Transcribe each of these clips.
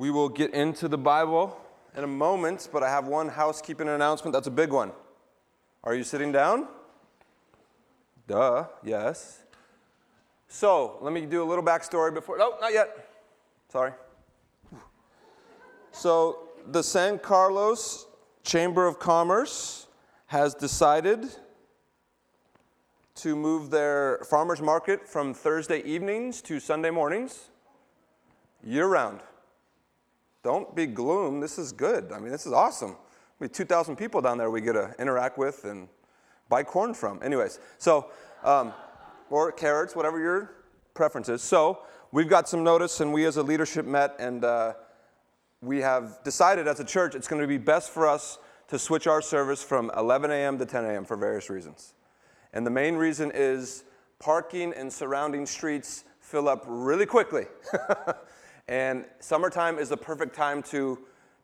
We will get into the Bible in a moment, but I have one housekeeping announcement. That's a big one. Are you sitting down? Duh, yes. So, let me do a little backstory before. No, not yet. Sorry. So, the San Carlos Chamber of Commerce has decided to move their farmers market from Thursday evenings to Sunday mornings year round. Don't be gloom. This is good. I mean, this is awesome. We have 2,000 people down there we get to interact with and buy corn from. Anyways, so, um, or carrots, whatever your preference is. So, we've got some notice, and we as a leadership met, and uh, we have decided as a church it's going to be best for us to switch our service from 11 a.m. to 10 a.m. for various reasons. And the main reason is parking and surrounding streets fill up really quickly. and summertime is the perfect time to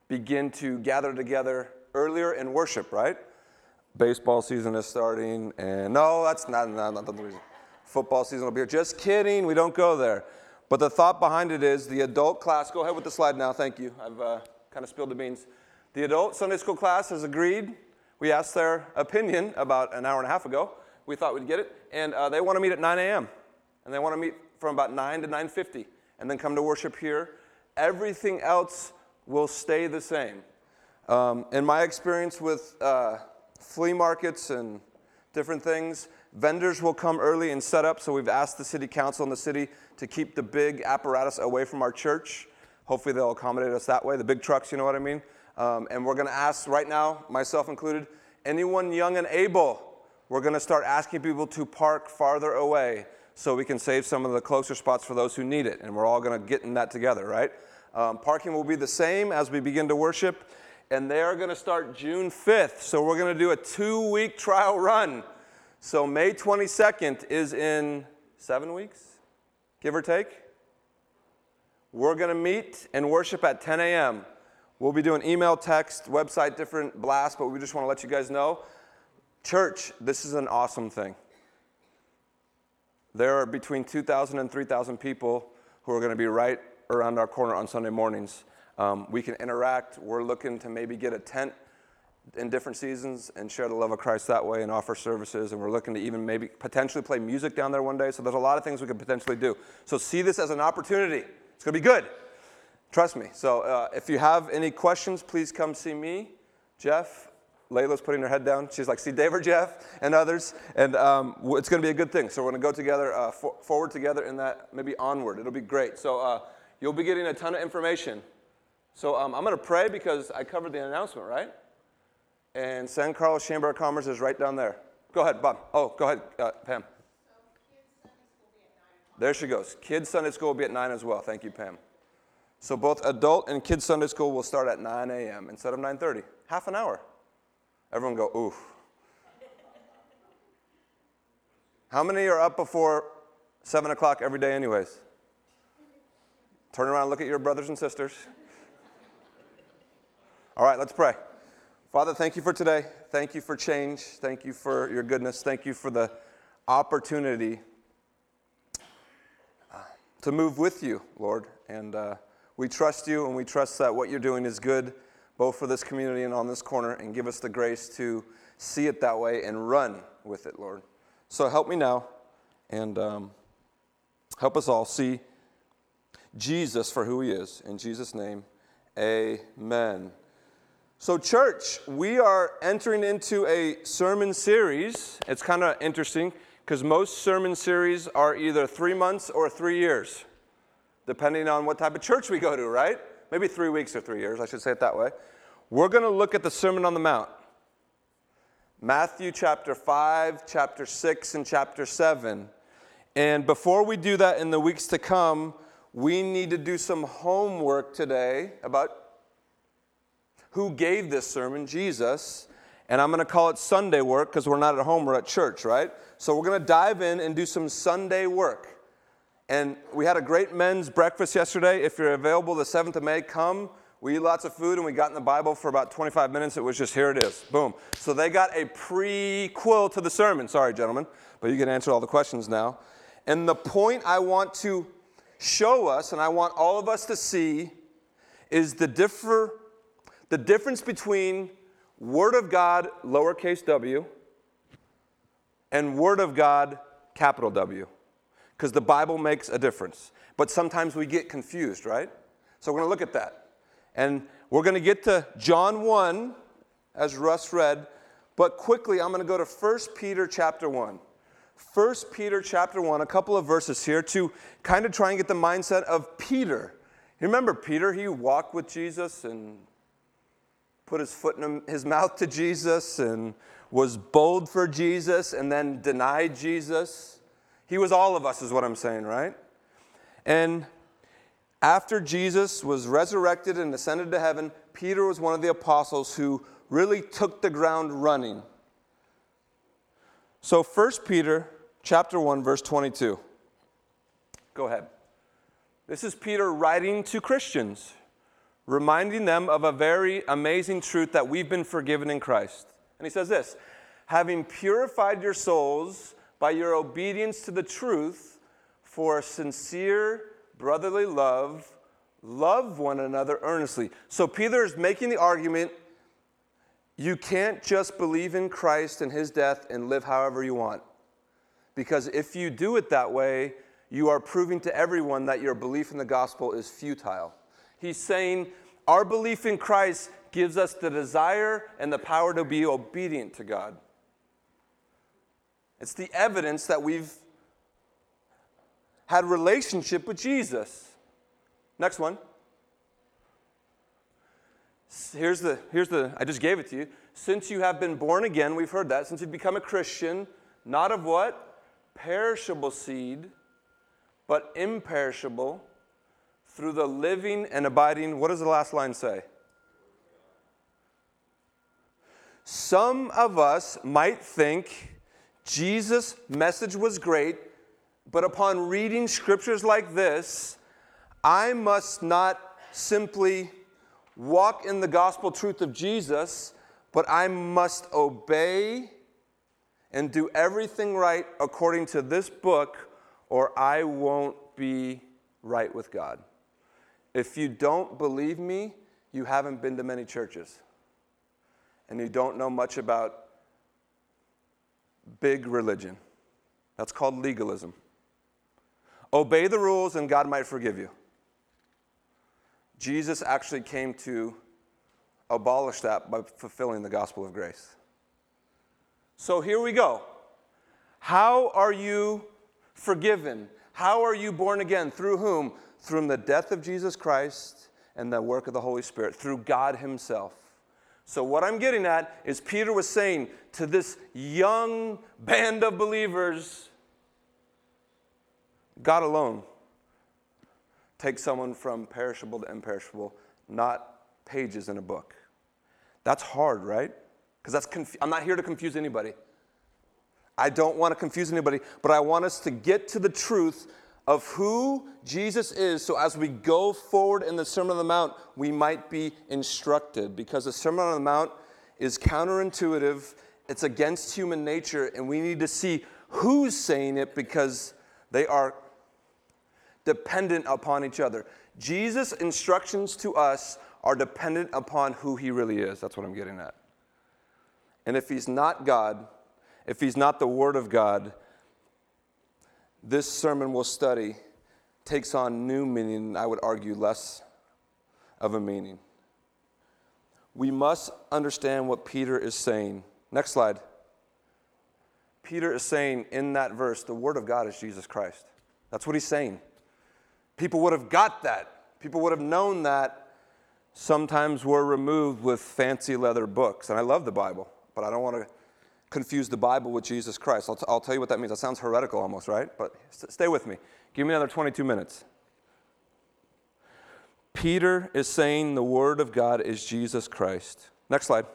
begin to gather together earlier and worship, right? Baseball season is starting, and no, that's not, not, not the reason. Football season will be here. Just kidding, we don't go there. But the thought behind it is the adult class, go ahead with the slide now, thank you. I've uh, kind of spilled the beans. The adult Sunday school class has agreed. We asked their opinion about an hour and a half ago we thought we'd get it. And uh, they want to meet at 9 a.m. And they want to meet from about 9 to 9.50 and then come to worship here. Everything else will stay the same. Um, in my experience with uh, flea markets and different things, vendors will come early and set up. So we've asked the city council and the city to keep the big apparatus away from our church. Hopefully they'll accommodate us that way, the big trucks, you know what I mean? Um, and we're going to ask right now, myself included, anyone young and able we're going to start asking people to park farther away so we can save some of the closer spots for those who need it. And we're all going to get in that together, right? Um, parking will be the same as we begin to worship. And they are going to start June 5th. So we're going to do a two week trial run. So May 22nd is in seven weeks, give or take. We're going to meet and worship at 10 a.m. We'll be doing email, text, website, different blasts, but we just want to let you guys know Church, this is an awesome thing. There are between 2,000 and 3,000 people who are going to be right around our corner on Sunday mornings. Um, we can interact. We're looking to maybe get a tent in different seasons and share the love of Christ that way and offer services. And we're looking to even maybe potentially play music down there one day. So there's a lot of things we could potentially do. So see this as an opportunity. It's going to be good. Trust me. So uh, if you have any questions, please come see me, Jeff, Layla's putting her head down. She's like, see Dave or Jeff and others. And um, it's going to be a good thing. So we're going to go together, uh, for, forward together in that, maybe onward. It'll be great. So uh, you'll be getting a ton of information. So um, I'm going to pray because I covered the announcement, right? And San Carlos Chamber of Commerce is right down there. Go ahead, Bob. Oh, go ahead, uh, Pam. There she goes. Kids Sunday School will be at 9 as well. Thank you, Pam. So both adult and kids Sunday School will start at 9 a.m. instead of 9.30. Half an hour. Everyone go, oof. How many are up before 7 o'clock every day, anyways? Turn around and look at your brothers and sisters. All right, let's pray. Father, thank you for today. Thank you for change. Thank you for your goodness. Thank you for the opportunity uh, to move with you, Lord. And uh, we trust you and we trust that what you're doing is good both for this community and on this corner, and give us the grace to see it that way and run with it, Lord. So help me now and um, help us all see Jesus for who he is. In Jesus' name, amen. So, church, we are entering into a sermon series. It's kind of interesting because most sermon series are either three months or three years, depending on what type of church we go to, right? maybe three weeks or three years, I should say it that way. We're going to look at the Sermon on the Mount. Matthew chapter 5, chapter 6, and chapter 7. And before we do that in the weeks to come, we need to do some homework today about who gave this sermon, Jesus. And I'm going to call it Sunday work because we're not at home, we're at church, right? So we're going to dive in and do some Sunday work. And we had a great men's breakfast yesterday. If you're available the 7th of May, come. We eat lots of food and we got in the Bible for about 25 minutes. It was just here it is. Boom. So they got a prequel to the sermon. Sorry, gentlemen, but you can answer all the questions now. And the point I want to show us and I want all of us to see is the, differ, the difference between Word of God, lowercase w, and Word of God, capital W. Because the Bible makes a difference. But sometimes we get confused, right? So we're going to look at that. And we're going to get to John 1, as Russ read. But quickly, I'm going to go to 1 Peter chapter 1. 1 Peter chapter 1, a couple of verses here to kind of try and get the mindset of Peter. You remember Peter? He walked with Jesus and put his foot in his mouth to Jesus and was bold for Jesus and then denied Jesus. He was all of us, is what I'm saying, right? And after Jesus was resurrected and ascended to heaven, Peter was one of the apostles who really took the ground running. So 1 Peter chapter 1 verse 22. Go ahead. This is Peter writing to Christians reminding them of a very amazing truth that we've been forgiven in Christ. And he says this having purified your souls by your obedience to the truth for sincere brotherly love, love one another earnestly. So Peter is making the argument you can't just believe in Christ and his death and live however you want. Because if you do it that way, you are proving to everyone that your belief in the gospel is futile. He's saying our belief in Christ gives us the desire and the power to be obedient to God. It's the evidence that we've had relationship with Jesus. Next one. Here's the, here's the, I just gave it to you. Since you have been born again, we've heard that, since you've become a Christian, not of what? Perishable seed, but imperishable through the living and abiding, what does the last line say? Some of us might think Jesus' message was great, but upon reading scriptures like this, I must not simply walk in the gospel truth of Jesus, but I must obey and do everything right according to this book, or I won't be right with God. If you don't believe me, you haven't been to many churches. And you don't know much about big religion. That's called legalism. Obey the rules and God might forgive you. Jesus actually came to abolish that by fulfilling the gospel of grace. So here we go. How are you forgiven? How are you born again? Through whom? through the death of Jesus Christ and the work of the Holy Spirit, through God Himself. So, what I'm getting at is Peter was saying to this young band of believers God alone takes someone from perishable to imperishable, not pages in a book. That's hard, right? Because that's conf- I'm not here to confuse anybody. I don't want to confuse anybody, but I want us to get to the truth of who Jesus is, so as we go forward in the Sermon on the Mount, we might be instructed. Because the Sermon on the Mount is counterintuitive, it's against human nature, and we need to see who's saying it because they are dependent upon each other. Jesus' instructions to us are dependent upon who he really is. That's what I'm getting at. And if he's not God, if he's not the Word of God, this sermon we'll study takes on new meaning, and I would argue less of a meaning. We must understand what Peter is saying. Next slide. Peter is saying in that verse, the Word of God is Jesus Christ. That's what he's saying. People would have got that. People would have known that. Sometimes we're removed with fancy leather books. And I love the Bible, but I don't want to confuse the Bible with Jesus Christ. I'll, t- I'll tell you what that means. That sounds heretical almost, right? But st- stay with me. Give me another 22 minutes. Peter is saying the Word of God is Jesus Christ. Next slide.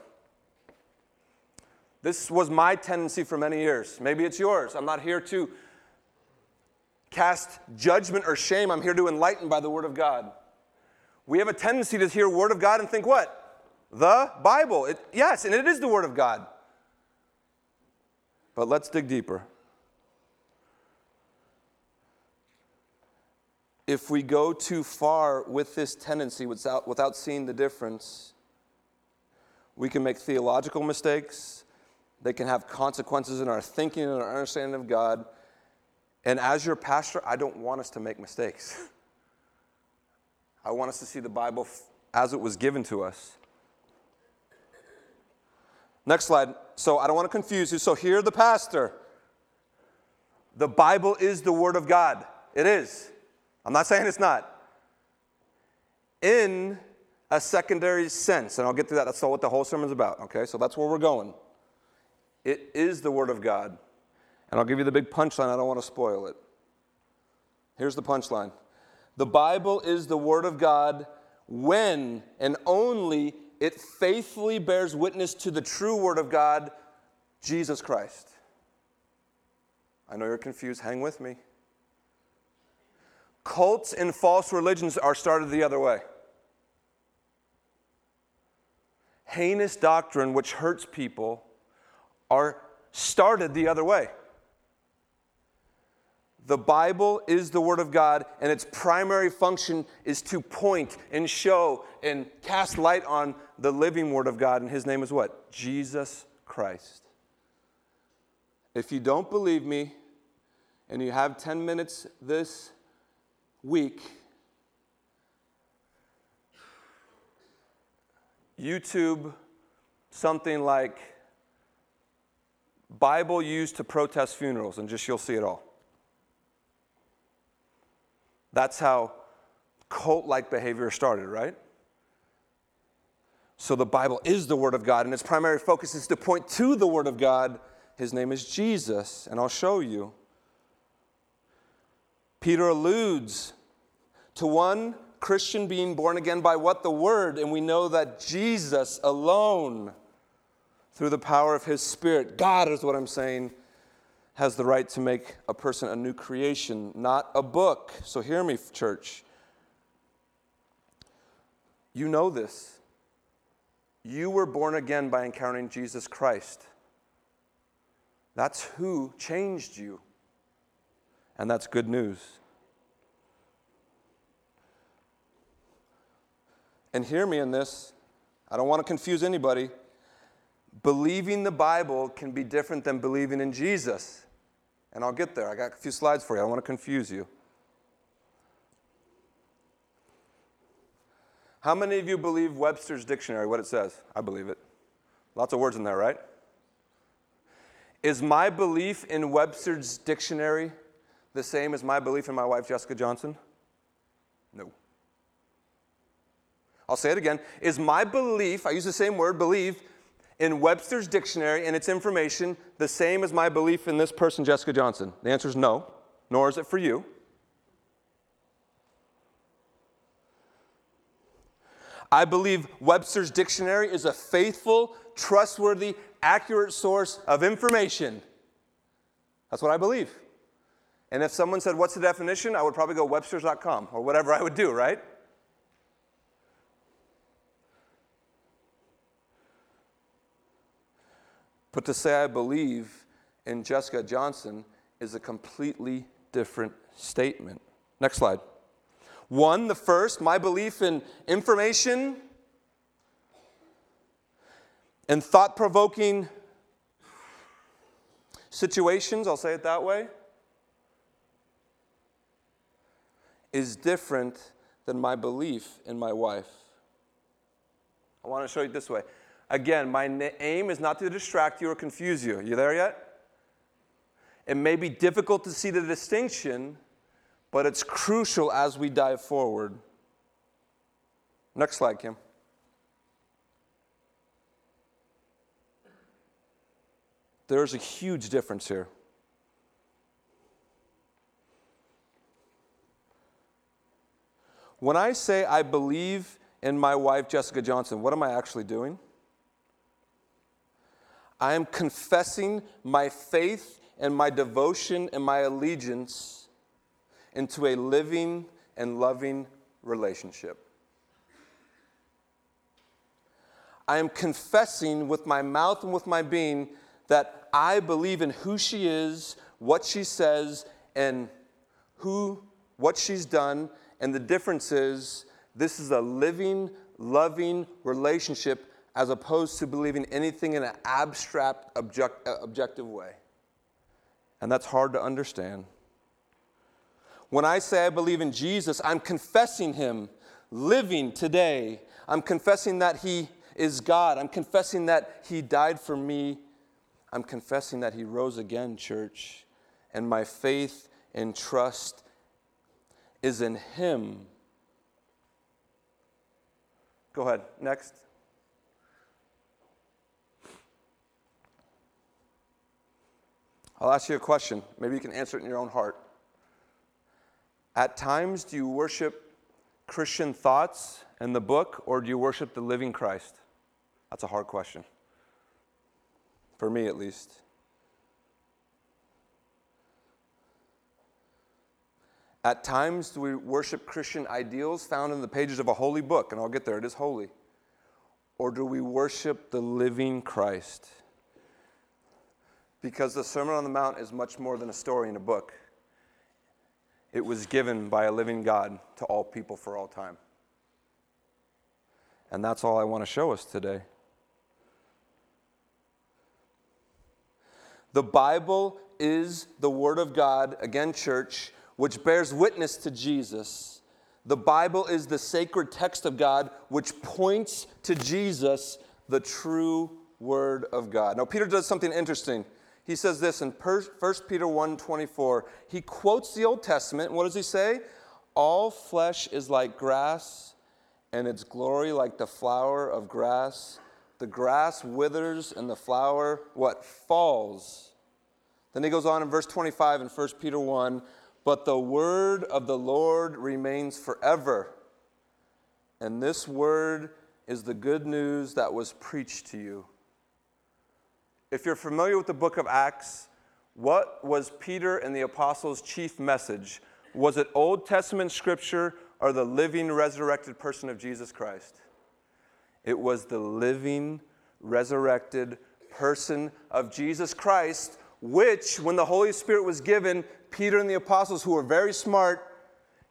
This was my tendency for many years. Maybe it's yours. I'm not here to cast judgment or shame. I'm here to enlighten by the Word of God. We have a tendency to hear Word of God and think what? The Bible. It, yes, and it is the Word of God. But let's dig deeper. if we go too far with this tendency without, without seeing the difference, we can make theological mistakes. They can have consequences in our thinking and our understanding of God. And as your pastor, I don't want us to make mistakes. I want us to see the Bible as it was given to us. Next slide. So I don't want to confuse you. So here, the pastor. The Bible is the Word of God. It is. I'm not saying it's not. In a secondary sense, and I'll get to that. That's what the whole sermon's about, okay? So that's where we're going. It is the Word of God. And I'll give you the big punchline. I don't want to spoil it. Here's the punchline The Bible is the Word of God when and only it faithfully bears witness to the true Word of God, Jesus Christ. I know you're confused. Hang with me. Cults and false religions are started the other way. Heinous doctrine which hurts people are started the other way. The Bible is the Word of God, and its primary function is to point and show and cast light on the living Word of God, and His name is what? Jesus Christ. If you don't believe me, and you have 10 minutes this week, YouTube something like Bible used to protest funerals, and just you'll see it all. That's how cult like behavior started, right? So the Bible is the Word of God, and its primary focus is to point to the Word of God. His name is Jesus, and I'll show you. Peter alludes to one Christian being born again by what? The Word, and we know that Jesus alone, through the power of His Spirit, God is what I'm saying, has the right to make a person a new creation, not a book. So hear me, church. You know this. You were born again by encountering Jesus Christ. That's who changed you. And that's good news. And hear me in this. I don't want to confuse anybody. Believing the Bible can be different than believing in Jesus. And I'll get there. I got a few slides for you. I don't want to confuse you. How many of you believe Webster's dictionary, what it says? I believe it. Lots of words in there, right? Is my belief in Webster's dictionary the same as my belief in my wife, Jessica Johnson? No. I'll say it again. Is my belief, I use the same word, believe, in Webster's dictionary and its information the same as my belief in this person, Jessica Johnson? The answer is no, nor is it for you. I believe Webster's dictionary is a faithful, trustworthy, accurate source of information. That's what I believe. And if someone said, What's the definition? I would probably go Webster's.com or whatever I would do, right? But to say I believe in Jessica Johnson is a completely different statement. Next slide. One, the first, my belief in information and thought provoking situations, I'll say it that way, is different than my belief in my wife. I want to show you this way. Again, my aim is not to distract you or confuse you. You there yet? It may be difficult to see the distinction, but it's crucial as we dive forward. Next slide, Kim. There's a huge difference here. When I say I believe in my wife, Jessica Johnson, what am I actually doing? I am confessing my faith and my devotion and my allegiance into a living and loving relationship. I am confessing with my mouth and with my being that I believe in who she is, what she says, and who what she's done, and the difference is this is a living, loving relationship as opposed to believing anything in an abstract, object, uh, objective way. And that's hard to understand. When I say I believe in Jesus, I'm confessing Him living today. I'm confessing that He is God. I'm confessing that He died for me. I'm confessing that He rose again, church. And my faith and trust is in Him. Go ahead, next. I'll ask you a question. Maybe you can answer it in your own heart. At times, do you worship Christian thoughts and the book, or do you worship the living Christ? That's a hard question. For me, at least. At times, do we worship Christian ideals found in the pages of a holy book? And I'll get there, it is holy. Or do we worship the living Christ? Because the Sermon on the Mount is much more than a story in a book. It was given by a living God to all people for all time. And that's all I want to show us today. The Bible is the Word of God, again, church, which bears witness to Jesus. The Bible is the sacred text of God, which points to Jesus, the true Word of God. Now, Peter does something interesting he says this in 1 Peter 1:24. He quotes the Old Testament. What does he say? All flesh is like grass, and its glory like the flower of grass. The grass withers and the flower what falls. Then he goes on in verse 25 in 1 Peter 1, but the word of the Lord remains forever. And this word is the good news that was preached to you. If you're familiar with the book of Acts, what was Peter and the apostles' chief message? Was it Old Testament scripture or the living, resurrected person of Jesus Christ? It was the living, resurrected person of Jesus Christ, which, when the Holy Spirit was given, Peter and the apostles, who were very smart,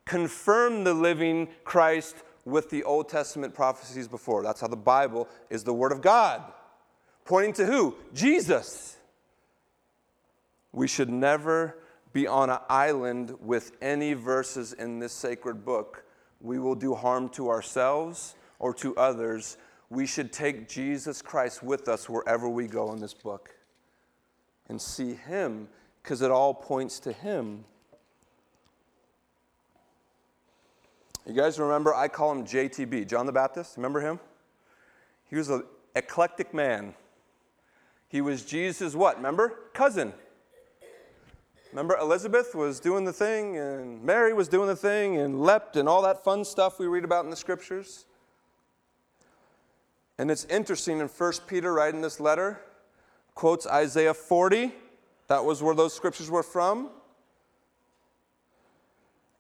confirmed the living Christ with the Old Testament prophecies before. That's how the Bible is the Word of God. Pointing to who? Jesus. We should never be on an island with any verses in this sacred book. We will do harm to ourselves or to others. We should take Jesus Christ with us wherever we go in this book and see Him because it all points to Him. You guys remember, I call him JTB, John the Baptist. Remember him? He was an eclectic man. He was Jesus' what? Remember? Cousin. Remember, Elizabeth was doing the thing, and Mary was doing the thing, and leapt, and all that fun stuff we read about in the scriptures. And it's interesting in 1 Peter writing this letter, quotes Isaiah 40. That was where those scriptures were from.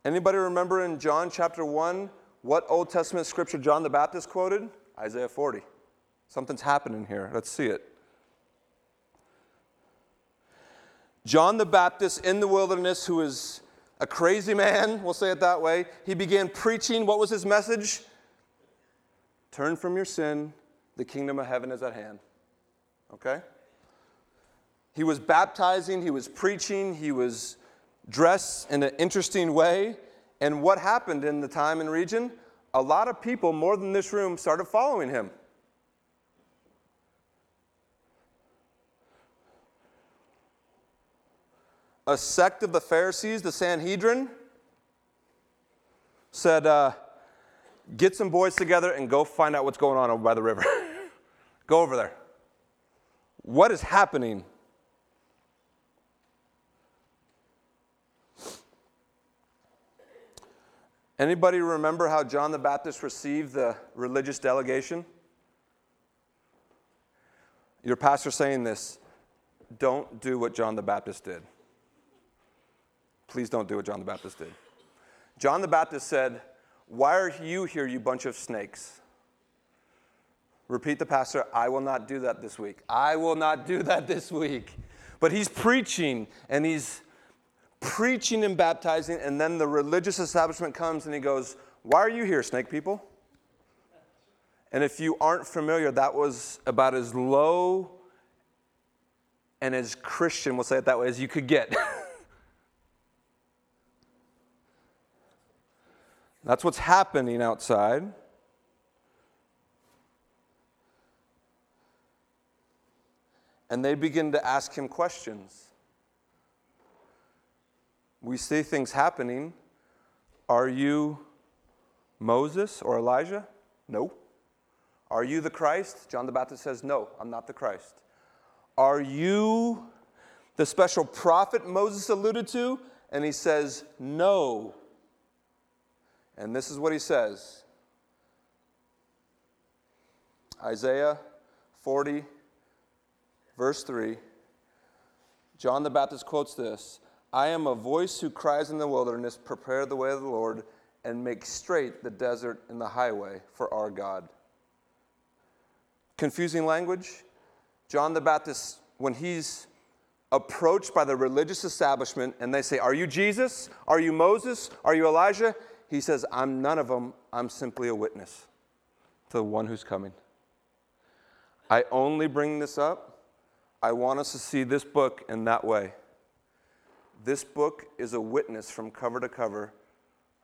Anybody remember in John chapter 1 what Old Testament scripture John the Baptist quoted? Isaiah 40. Something's happening here. Let's see it. John the Baptist in the wilderness, who was a crazy man, we'll say it that way, he began preaching. What was his message? Turn from your sin, the kingdom of heaven is at hand. Okay? He was baptizing, he was preaching, he was dressed in an interesting way. And what happened in the time and region? A lot of people, more than this room, started following him. A sect of the Pharisees, the Sanhedrin, said, uh, Get some boys together and go find out what's going on over by the river. go over there. What is happening? Anybody remember how John the Baptist received the religious delegation? Your pastor saying this don't do what John the Baptist did. Please don't do what John the Baptist did. John the Baptist said, Why are you here, you bunch of snakes? Repeat the pastor, I will not do that this week. I will not do that this week. But he's preaching and he's preaching and baptizing, and then the religious establishment comes and he goes, Why are you here, snake people? And if you aren't familiar, that was about as low and as Christian, we'll say it that way, as you could get. That's what's happening outside. And they begin to ask him questions. We see things happening. Are you Moses or Elijah? No. Are you the Christ? John the Baptist says, No, I'm not the Christ. Are you the special prophet Moses alluded to? And he says, No. And this is what he says Isaiah 40, verse 3. John the Baptist quotes this I am a voice who cries in the wilderness, prepare the way of the Lord, and make straight the desert and the highway for our God. Confusing language? John the Baptist, when he's approached by the religious establishment and they say, Are you Jesus? Are you Moses? Are you Elijah? He says, I'm none of them. I'm simply a witness to the one who's coming. I only bring this up. I want us to see this book in that way. This book is a witness from cover to cover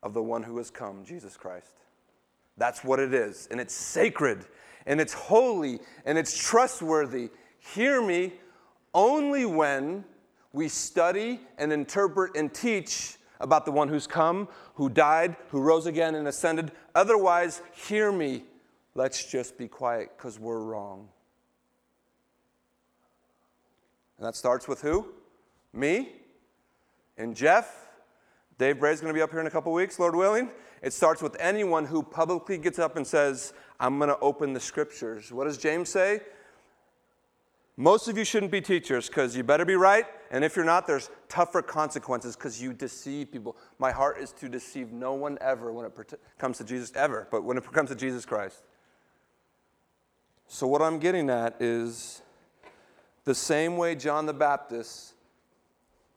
of the one who has come, Jesus Christ. That's what it is. And it's sacred and it's holy and it's trustworthy. Hear me, only when we study and interpret and teach about the one who's come, who died, who rose again and ascended. Otherwise, hear me. Let's just be quiet because we're wrong. And that starts with who? Me and Jeff. Dave Bray's going to be up here in a couple weeks, Lord willing. It starts with anyone who publicly gets up and says, I'm going to open the scriptures. What does James say? Most of you shouldn't be teachers because you better be right. And if you're not, there's tougher consequences because you deceive people. My heart is to deceive no one ever when it comes to Jesus, ever, but when it comes to Jesus Christ. So, what I'm getting at is the same way John the Baptist,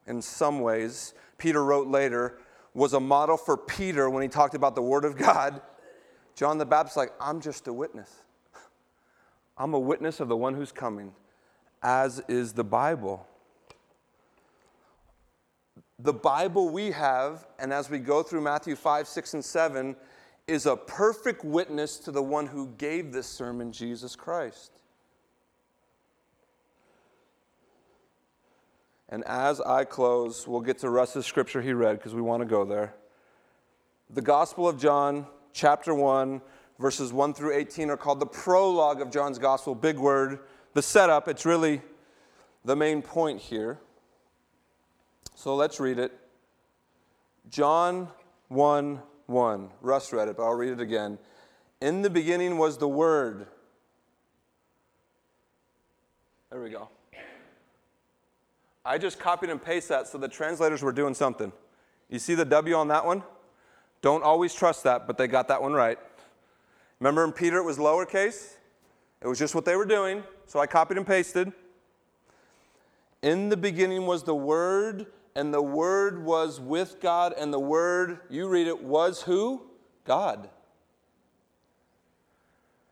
in some ways, Peter wrote later, was a model for Peter when he talked about the Word of God. John the Baptist, like, I'm just a witness. I'm a witness of the one who's coming, as is the Bible. The Bible we have, and as we go through Matthew 5, 6, and 7, is a perfect witness to the one who gave this sermon, Jesus Christ. And as I close, we'll get to Russ's scripture he read because we want to go there. The Gospel of John, chapter 1, verses 1 through 18, are called the prologue of John's Gospel. Big word. The setup, it's really the main point here. So let's read it. John 1 1. Russ read it, but I'll read it again. In the beginning was the Word. There we go. I just copied and pasted that so the translators were doing something. You see the W on that one? Don't always trust that, but they got that one right. Remember in Peter it was lowercase? It was just what they were doing, so I copied and pasted. In the beginning was the Word, and the Word was with God, and the Word, you read it, was who? God.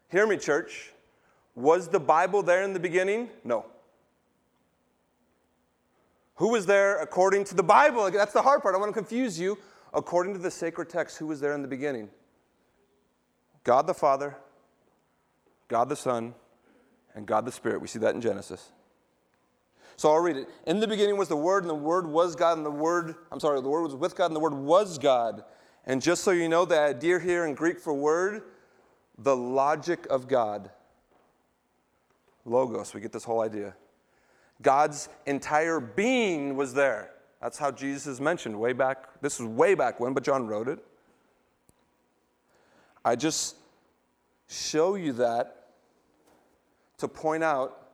Hear me, church. Was the Bible there in the beginning? No. Who was there according to the Bible? That's the hard part. I want to confuse you. According to the sacred text, who was there in the beginning? God the Father, God the Son, and God the Spirit. We see that in Genesis. So I'll read it. In the beginning was the Word, and the Word was God, and the Word, I'm sorry, the Word was with God, and the Word was God. And just so you know, the idea here in Greek for word, the logic of God. Logos, we get this whole idea. God's entire being was there. That's how Jesus is mentioned way back. This was way back when, but John wrote it. I just show you that to point out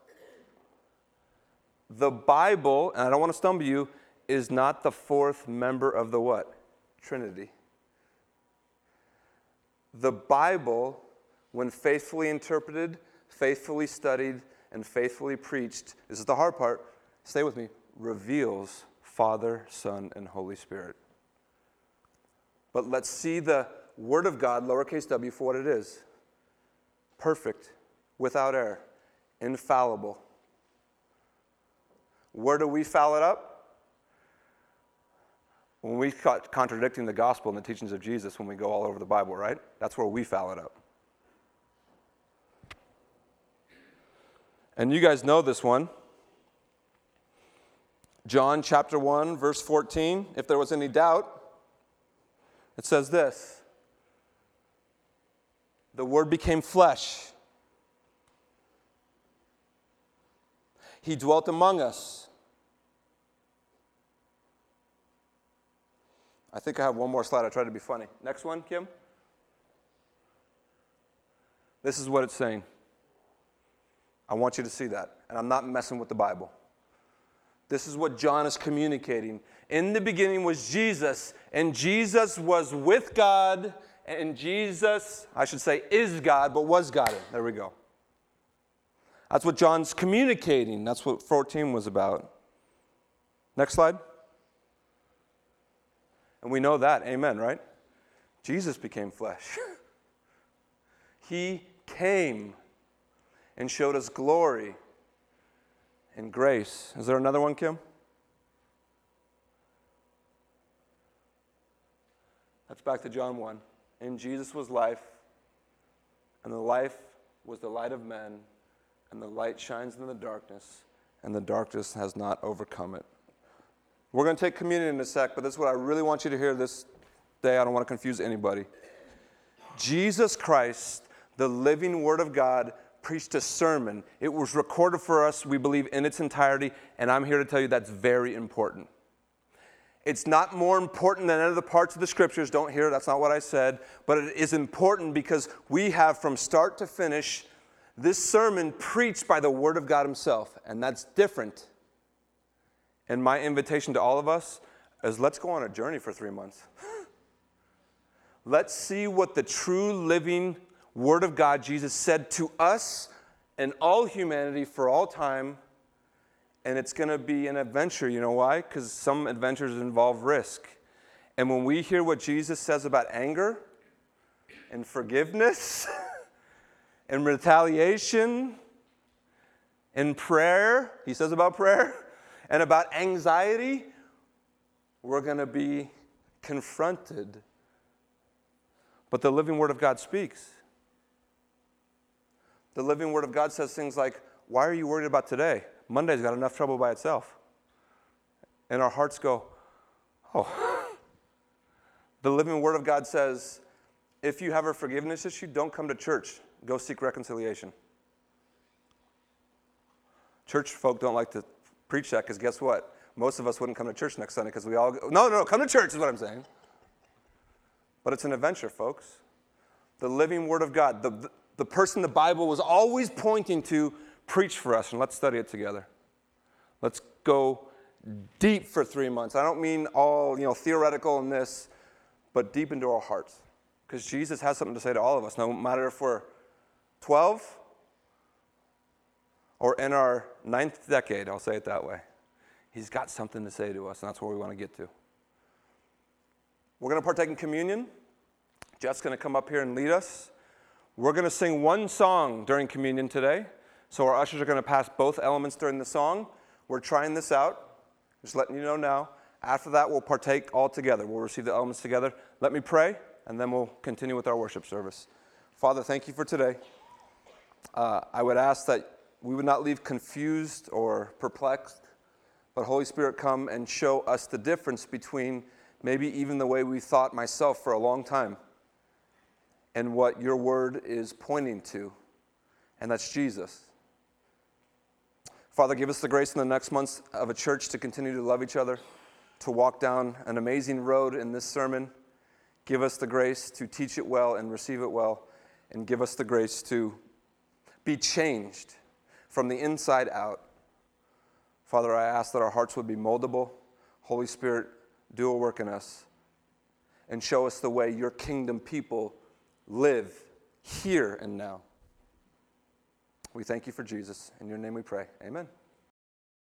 the Bible, and I don't want to stumble you, is not the fourth member of the what? Trinity. The Bible, when faithfully interpreted, faithfully studied, and faithfully preached, this is the hard part, stay with me, reveals Father, Son, and Holy Spirit. But let's see the Word of God, lowercase w, for what it is perfect, without error, infallible. Where do we foul it up? When we contradicting the gospel and the teachings of Jesus when we go all over the Bible, right? That's where we foul it up. And you guys know this one. John chapter 1, verse 14. If there was any doubt, it says this The Word became flesh. He dwelt among us. I think I have one more slide. I tried to be funny. Next one, Kim. This is what it's saying. I want you to see that. And I'm not messing with the Bible. This is what John is communicating. In the beginning was Jesus, and Jesus was with God, and Jesus, I should say, is God, but was God. There we go. That's what John's communicating. That's what 14 was about. Next slide. And we know that. Amen, right? Jesus became flesh. he came and showed us glory and grace. Is there another one, Kim? That's back to John 1. In Jesus was life, and the life was the light of men, and the light shines in the darkness, and the darkness has not overcome it. We're going to take communion in a sec, but this is what I really want you to hear this day. I don't want to confuse anybody. Jesus Christ, the living Word of God, preached a sermon. It was recorded for us, we believe, in its entirety, and I'm here to tell you that's very important. It's not more important than other parts of the scriptures. Don't hear, that's not what I said. But it is important because we have from start to finish this sermon preached by the Word of God Himself, and that's different. And my invitation to all of us is let's go on a journey for three months. let's see what the true living Word of God Jesus said to us and all humanity for all time. And it's going to be an adventure. You know why? Because some adventures involve risk. And when we hear what Jesus says about anger and forgiveness and retaliation in prayer, he says about prayer, and about anxiety, we're going to be confronted. But the living Word of God speaks. The living Word of God says things like, Why are you worried about today? Monday's got enough trouble by itself. And our hearts go, Oh. the living Word of God says, If you have a forgiveness issue, don't come to church. Go seek reconciliation. Church folk don't like to preach that because guess what? Most of us wouldn't come to church next Sunday because we all go, no, no, no, come to church is what I'm saying. But it's an adventure, folks. The living Word of God, the, the person the Bible was always pointing to preach for us, and let's study it together. Let's go deep for three months. I don't mean all you know theoretical in this, but deep into our hearts, because Jesus has something to say to all of us. No matter if we're 12 or in our ninth decade, I'll say it that way. He's got something to say to us, and that's where we want to get to. We're going to partake in communion. Jeff's going to come up here and lead us. We're going to sing one song during communion today. So our ushers are going to pass both elements during the song. We're trying this out. Just letting you know now. After that, we'll partake all together. We'll receive the elements together. Let me pray, and then we'll continue with our worship service. Father, thank you for today. Uh, I would ask that we would not leave confused or perplexed, but Holy Spirit, come and show us the difference between maybe even the way we thought myself for a long time and what your word is pointing to, and that's Jesus. Father, give us the grace in the next months of a church to continue to love each other, to walk down an amazing road in this sermon. Give us the grace to teach it well and receive it well, and give us the grace to be changed from the inside out. Father, I ask that our hearts would be moldable. Holy Spirit, do a work in us and show us the way your kingdom people live here and now. We thank you for Jesus. In your name we pray. Amen.